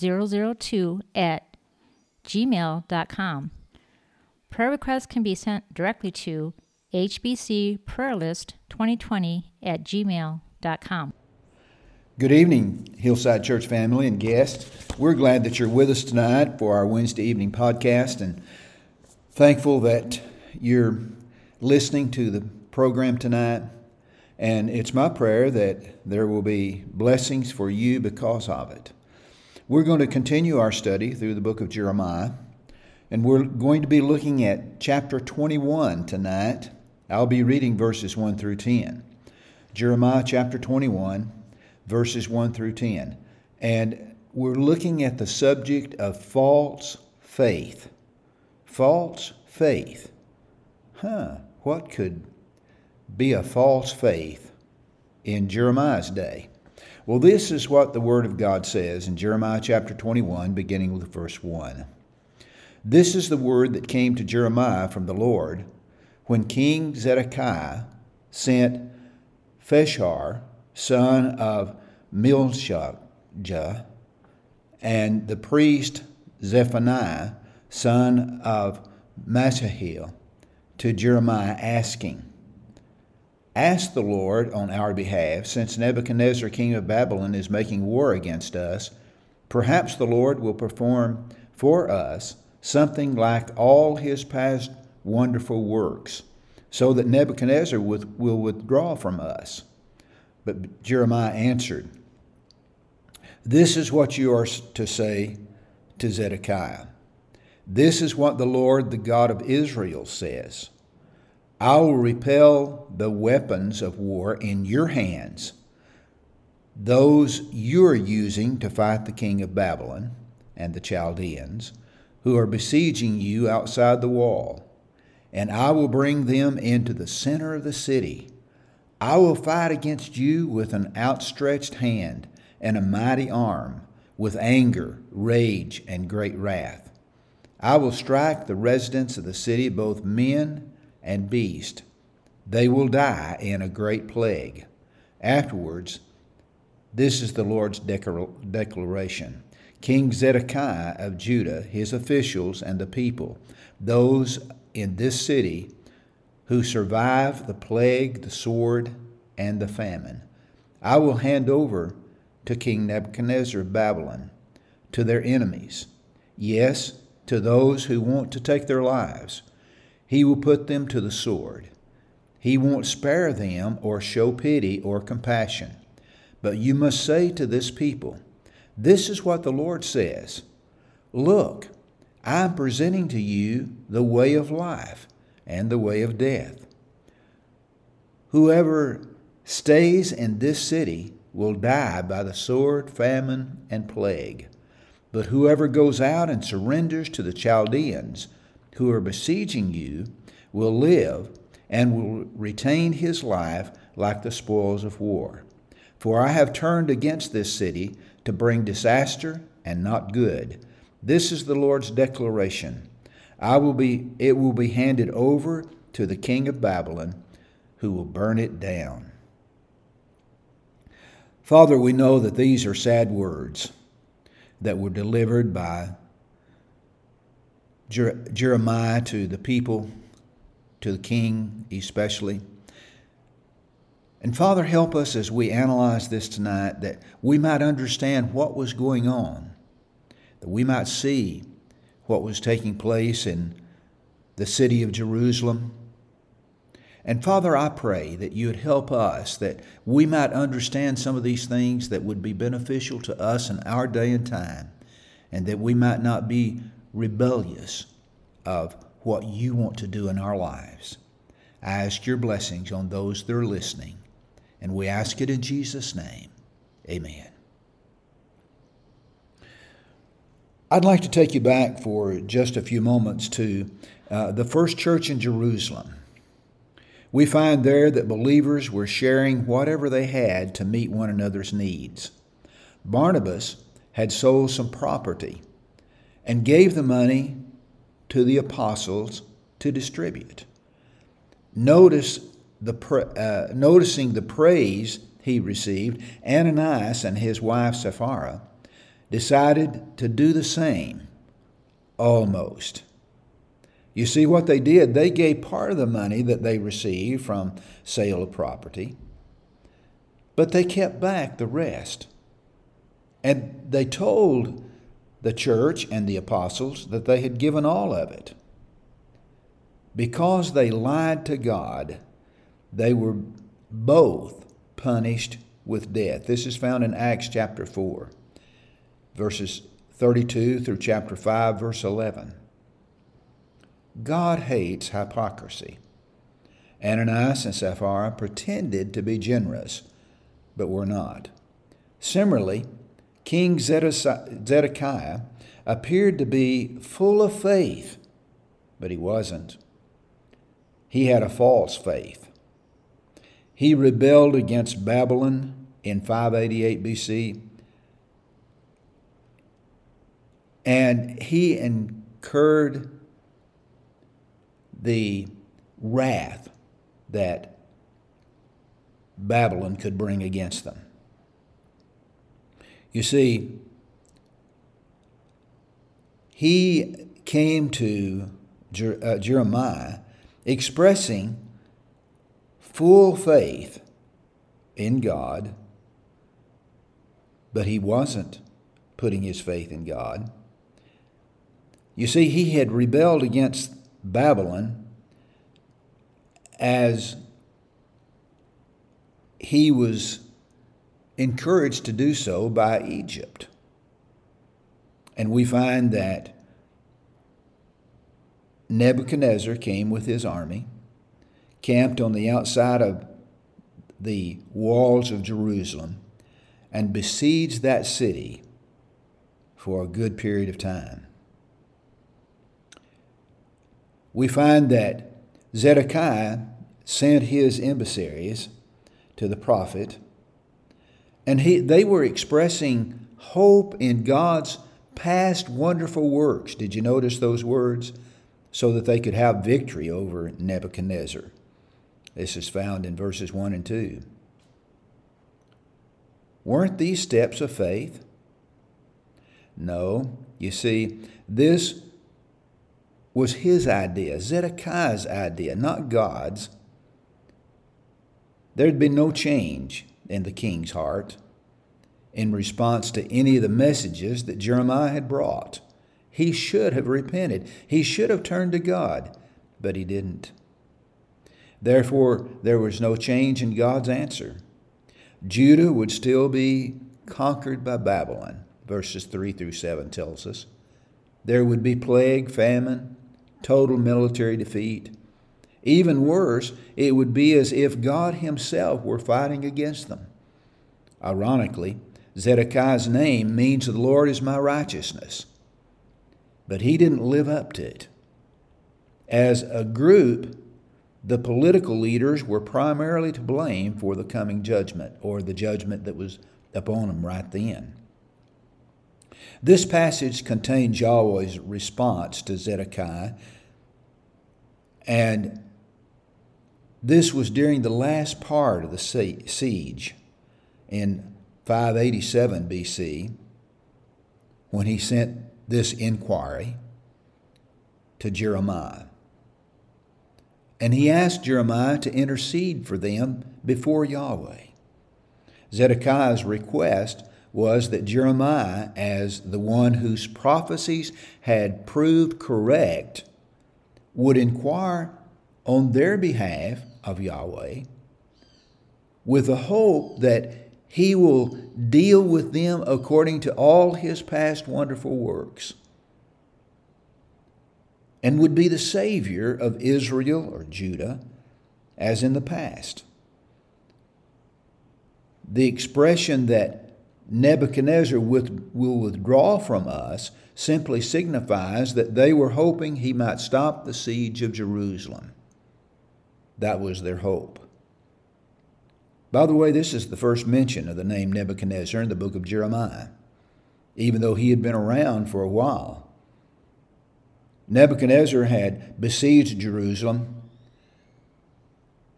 002 at gmail.com. Prayer requests can be sent directly to hbcprayerlist2020 at gmail.com. Good evening, Hillside Church family and guests. We're glad that you're with us tonight for our Wednesday evening podcast and thankful that you're listening to the program tonight. And it's my prayer that there will be blessings for you because of it. We're going to continue our study through the book of Jeremiah, and we're going to be looking at chapter 21 tonight. I'll be reading verses 1 through 10. Jeremiah chapter 21, verses 1 through 10. And we're looking at the subject of false faith. False faith. Huh, what could be a false faith in Jeremiah's day? Well, this is what the Word of God says in Jeremiah chapter 21, beginning with verse 1. This is the word that came to Jeremiah from the Lord when King Zedekiah sent Pashhur, son of Malchijah, and the priest Zephaniah, son of Maaseiah, to Jeremiah, asking, Ask the Lord on our behalf, since Nebuchadnezzar, king of Babylon, is making war against us. Perhaps the Lord will perform for us something like all his past wonderful works, so that Nebuchadnezzar will withdraw from us. But Jeremiah answered, This is what you are to say to Zedekiah. This is what the Lord, the God of Israel, says. I will repel the weapons of war in your hands, those you are using to fight the king of Babylon and the Chaldeans, who are besieging you outside the wall, and I will bring them into the center of the city. I will fight against you with an outstretched hand and a mighty arm, with anger, rage, and great wrath. I will strike the residents of the city, both men and beast. They will die in a great plague. Afterwards, this is the Lord's declaration. King Zedekiah of Judah, his officials, and the people, those in this city who survive the plague, the sword, and the famine, I will hand over to King Nebuchadnezzar of Babylon, to their enemies, yes, to those who want to take their lives he will put them to the sword. He won't spare them or show pity or compassion. But you must say to this people, This is what the Lord says Look, I am presenting to you the way of life and the way of death. Whoever stays in this city will die by the sword, famine, and plague. But whoever goes out and surrenders to the Chaldeans, who are besieging you will live and will retain his life like the spoils of war. For I have turned against this city to bring disaster and not good. This is the Lord's declaration. I will be it will be handed over to the king of Babylon who will burn it down. Father, we know that these are sad words that were delivered by Jeremiah to the people, to the king especially. And Father, help us as we analyze this tonight that we might understand what was going on, that we might see what was taking place in the city of Jerusalem. And Father, I pray that you would help us, that we might understand some of these things that would be beneficial to us in our day and time, and that we might not be rebellious of what you want to do in our lives. I ask your blessings on those that are listening, and we ask it in Jesus' name. Amen. I'd like to take you back for just a few moments to uh, the first church in Jerusalem. We find there that believers were sharing whatever they had to meet one another's needs. Barnabas had sold some property and gave the money to the apostles to distribute. Notice the, uh, noticing the praise he received, Ananias and his wife Sapphira decided to do the same, almost. You see what they did? They gave part of the money that they received from sale of property, but they kept back the rest. And they told the church and the apostles that they had given all of it. Because they lied to God, they were both punished with death. This is found in Acts chapter 4, verses 32 through chapter 5, verse 11. God hates hypocrisy. Ananias and Sapphira pretended to be generous, but were not. Similarly, King Zedekiah appeared to be full of faith, but he wasn't. He had a false faith. He rebelled against Babylon in 588 BC, and he incurred the wrath that Babylon could bring against them. You see, he came to uh, Jeremiah expressing full faith in God, but he wasn't putting his faith in God. You see, he had rebelled against Babylon as he was encouraged to do so by Egypt. And we find that Nebuchadnezzar came with his army, camped on the outside of the walls of Jerusalem, and besieged that city for a good period of time we find that Zedekiah sent his emissaries to the prophet, and he, they were expressing hope in God's past wonderful works. Did you notice those words? So that they could have victory over Nebuchadnezzar. This is found in verses 1 and 2. Weren't these steps of faith? No. You see, this was his idea, Zedekiah's idea, not God's. There'd been no change in the king's heart in response to any of the messages that Jeremiah had brought. He should have repented. He should have turned to God, but he didn't. Therefore, there was no change in God's answer. Judah would still be conquered by Babylon, verses 3 through 7 tells us. There would be plague, famine, total military defeat. Even worse, it would be as if God Himself were fighting against them. Ironically, Zedekiah's name means the Lord is my righteousness. But he didn't live up to it. As a group, the political leaders were primarily to blame for the coming judgment, or the judgment that was upon them right then. This passage contains Yahweh's response to Zedekiah, and this was during the last part of the siege in 587 BC when he sent this inquiry to Jeremiah. And he asked Jeremiah to intercede for them before Yahweh. Zedekiah's request was that Jeremiah, as the one whose prophecies had proved correct, would inquire on their behalf of Yahweh with the hope that he will deal with them according to all his past wonderful works and would be the Savior of Israel or Judah as in the past. The expression that Nebuchadnezzar with, will withdraw from us simply signifies that they were hoping he might stop the siege of Jerusalem. That was their hope. By the way, this is the first mention of the name Nebuchadnezzar in the book of Jeremiah, even though he had been around for a while. Nebuchadnezzar had besieged Jerusalem,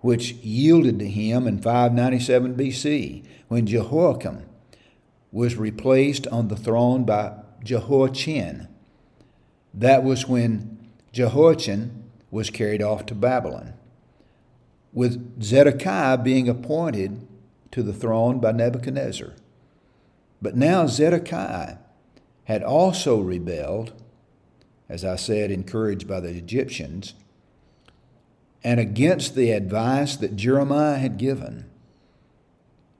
which yielded to him in 597 BC when Jehoiakim was replaced on the throne by Jehoiachin. That was when Jehoiachin was carried off to Babylon, with Zedekiah being appointed to the throne by Nebuchadnezzar. But now Zedekiah had also rebelled, as I said, encouraged by the Egyptians, and against the advice that Jeremiah had given.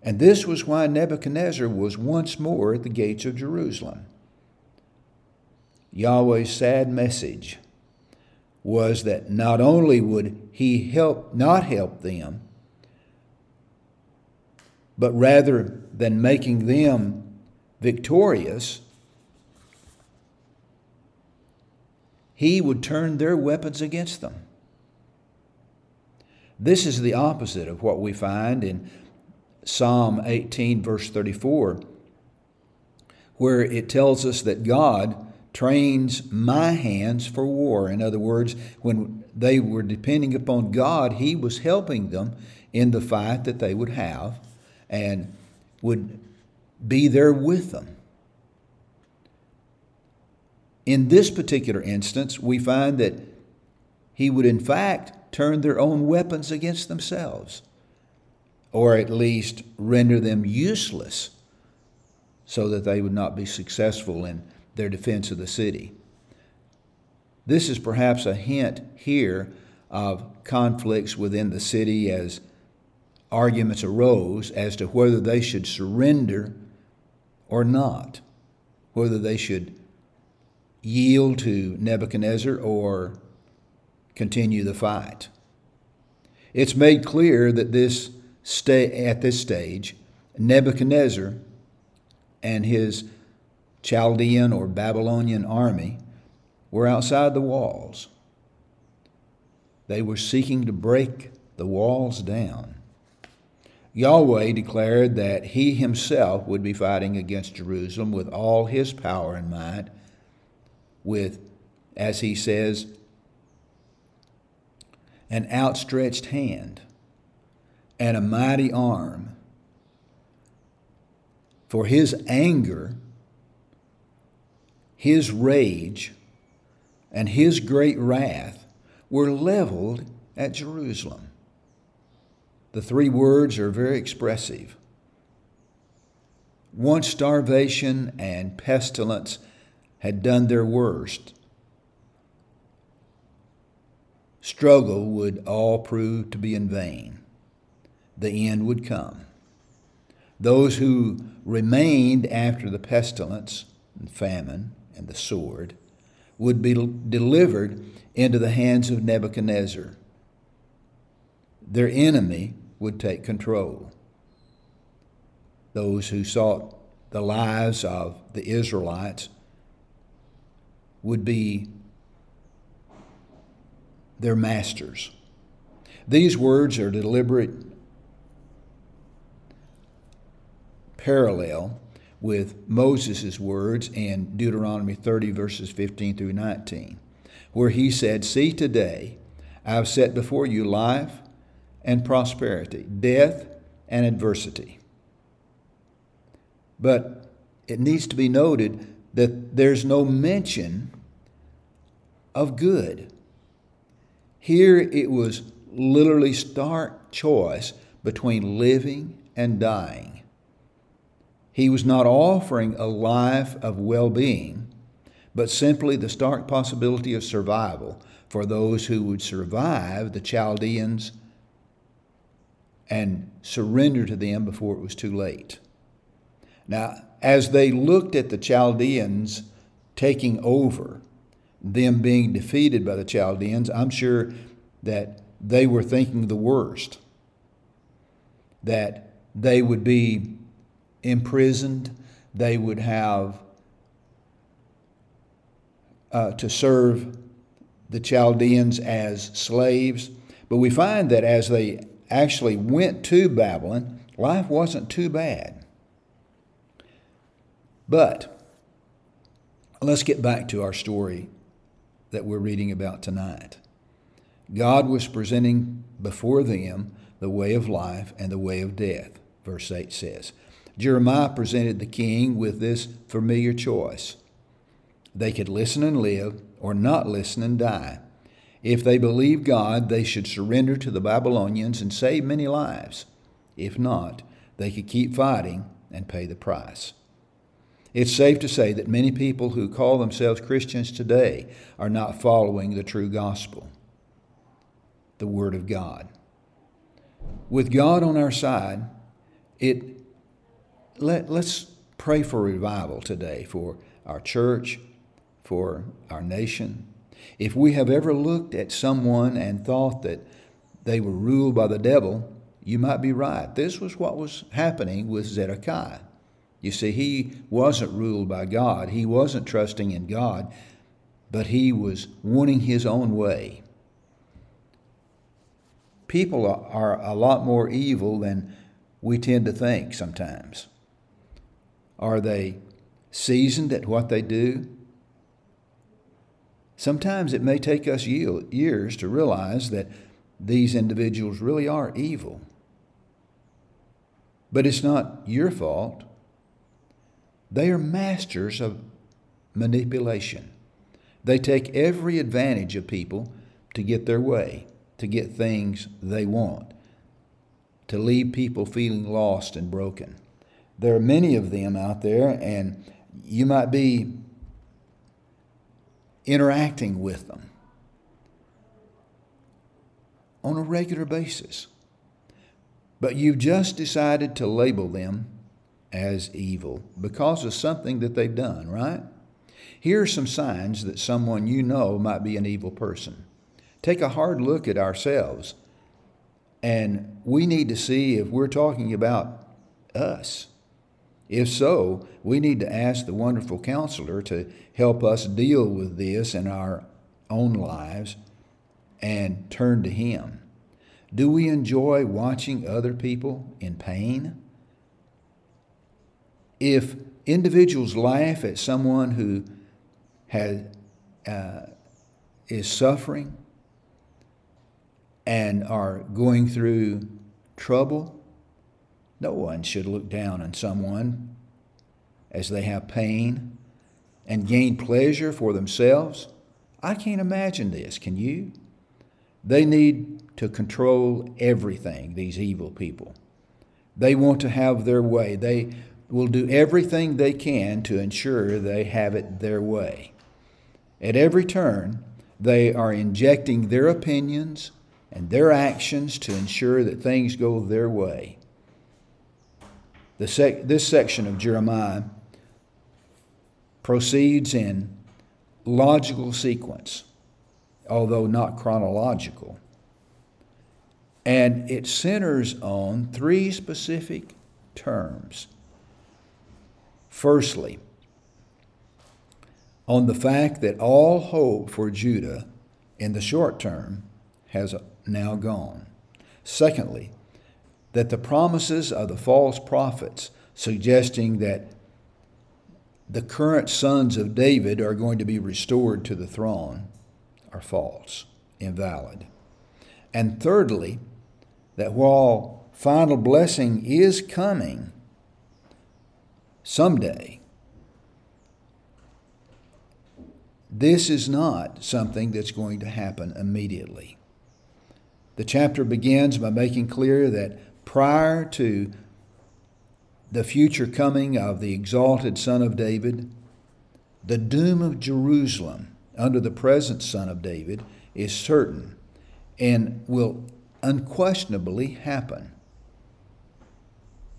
And this was why Nebuchadnezzar was once more at the gates of Jerusalem. Yahweh's sad message was that not only would he help not help them, but rather than making them victorious, he would turn their weapons against them. This is the opposite of what we find in Psalm 18, verse 34, where it tells us that God trains my hands for war. In other words, when they were depending upon God, He was helping them in the fight that they would have and would be there with them. In this particular instance, we find that He would, in fact, turn their own weapons against themselves or at least render them useless so that they would not be successful in their defense of the city. This is perhaps a hint here of conflicts within the city as arguments arose as to whether they should surrender or not, whether they should yield to Nebuchadnezzar or continue the fight. It's made clear that this stay at this stage, Nebuchadnezzar and his Chaldean or Babylonian army were outside the walls. They were seeking to break the walls down. Yahweh declared that he himself would be fighting against Jerusalem with all his power and might, with, as he says, an outstretched hand and a mighty arm. For his anger, his rage, and his great wrath were leveled at Jerusalem. The three words are very expressive. Once starvation and pestilence had done their worst, struggle would all prove to be in vain the end would come. Those who remained after the pestilence and famine and the sword would be delivered into the hands of Nebuchadnezzar. Their enemy would take control. Those who sought the lives of the Israelites would be their masters. These words are deliberate parallel with Moses' words in Deuteronomy 30, verses 15 through 19, where he said, See today, I have set before you life and prosperity, death and adversity. But it needs to be noted that there's no mention of good. Here it was literally stark choice between living and dying. He was not offering a life of well being, but simply the stark possibility of survival for those who would survive the Chaldeans and surrender to them before it was too late. Now, as they looked at the Chaldeans taking over, them being defeated by the Chaldeans, I'm sure that they were thinking the worst. That they would be imprisoned, they would have uh, to serve the Chaldeans as slaves. But we find that as they actually went to Babylon, life wasn't too bad. But let's get back to our story that we're reading about tonight. God was presenting before them the way of life and the way of death, verse 8 says. Jeremiah presented the king with this familiar choice. They could listen and live, or not listen and die. If they believed God, they should surrender to the Babylonians and save many lives. If not, they could keep fighting and pay the price. It's safe to say that many people who call themselves Christians today are not following the true gospel, the Word of God. With God on our side, it let, let's pray for revival today for our church, for our nation. If we have ever looked at someone and thought that they were ruled by the devil, you might be right. This was what was happening with Zedekiah. You see, he wasn't ruled by God, he wasn't trusting in God, but he was wanting his own way. People are a lot more evil than we tend to think sometimes. Are they seasoned at what they do? Sometimes it may take us years to realize that these individuals really are evil. But it's not your fault. They are masters of manipulation. They take every advantage of people to get their way, to get things they want, to leave people feeling lost and broken. There are many of them out there, and you might be interacting with them on a regular basis. But you've just decided to label them as evil because of something that they've done, right? Here are some signs that someone you know might be an evil person. Take a hard look at ourselves, and we need to see if we're talking about us. If so, we need to ask the wonderful counselor to help us deal with this in our own lives and turn to Him. Do we enjoy watching other people in pain? If individuals laugh at someone who has, uh, is suffering and are going through trouble, no one should look down on someone as they have pain and gain pleasure for themselves. I can't imagine this, can you? They need to control everything, these evil people. They want to have their way. They will do everything they can to ensure they have it their way. At every turn, they are injecting their opinions and their actions to ensure that things go their way. Sec- this section of Jeremiah proceeds in logical sequence, although not chronological. And it centers on three specific terms. Firstly, on the fact that all hope for Judah in the short term has now gone. Secondly, that the promises of the false prophets suggesting that the current sons of David are going to be restored to the throne are false, invalid. And thirdly, that while final blessing is coming someday, this is not something that's going to happen immediately. The chapter begins by making clear that prior to the future coming of the exalted Son of David, the doom of Jerusalem under the present Son of David is certain and will unquestionably happen.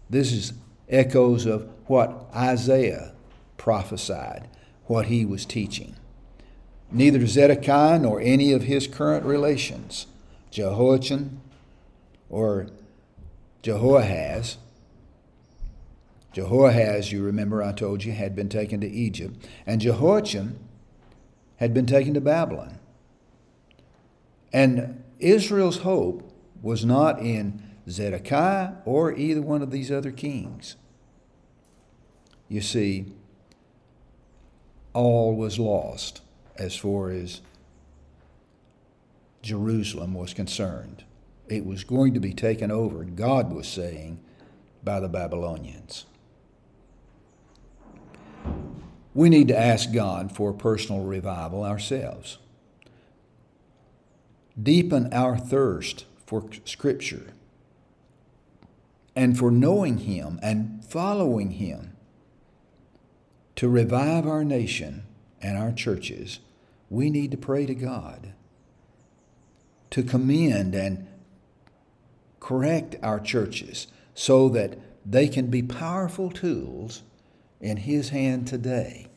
This is echoes of what Isaiah prophesied, what he was teaching. Neither Zedekiah nor any of his current relations, Jehoiachin or Jehoahaz Jehoahaz, you remember I told you, had been taken to Egypt, and Jehoiachin had been taken to Babylon. And Israel's hope was not in Zedekiah or either one of these other kings. You see, all was lost as far as Jerusalem was concerned. It was going to be taken over, God was saying, by the Babylonians. We need to ask God for personal revival ourselves. Deepen our thirst for Scripture and for knowing Him and following Him to revive our nation and our churches. We need to pray to God to commend and correct our churches so that they can be powerful tools in His hand today.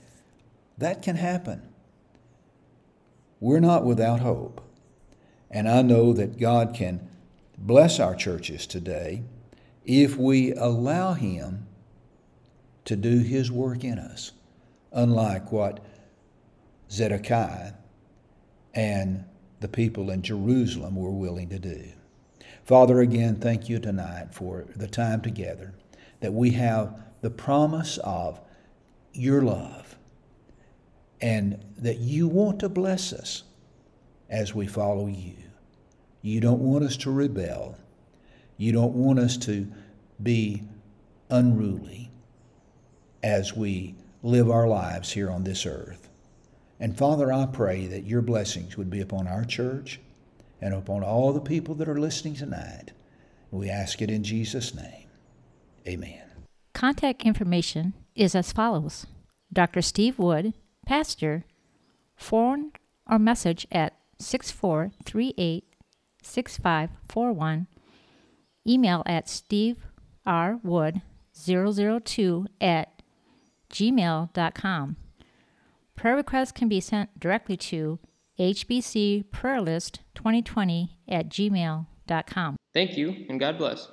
That can happen. We're not without hope. And I know that God can bless our churches today if we allow Him to do His work in us, unlike what Zedekiah and the people in Jerusalem were willing to do. Father, again, thank you tonight for the time together that we have the promise of your love and that you want to bless us as we follow you. You don't want us to rebel. You don't want us to be unruly as we live our lives here on this earth. And Father, I pray that your blessings would be upon our church and upon all the people that are listening tonight. We ask it in Jesus' name. Amen. Contact information is as follows Dr. Steve Wood, Pastor, phone or message at 6438 6541, email at steverwood002 at gmail.com. Prayer requests can be sent directly to hbcprayerlist2020 at gmail.com. Thank you, and God bless.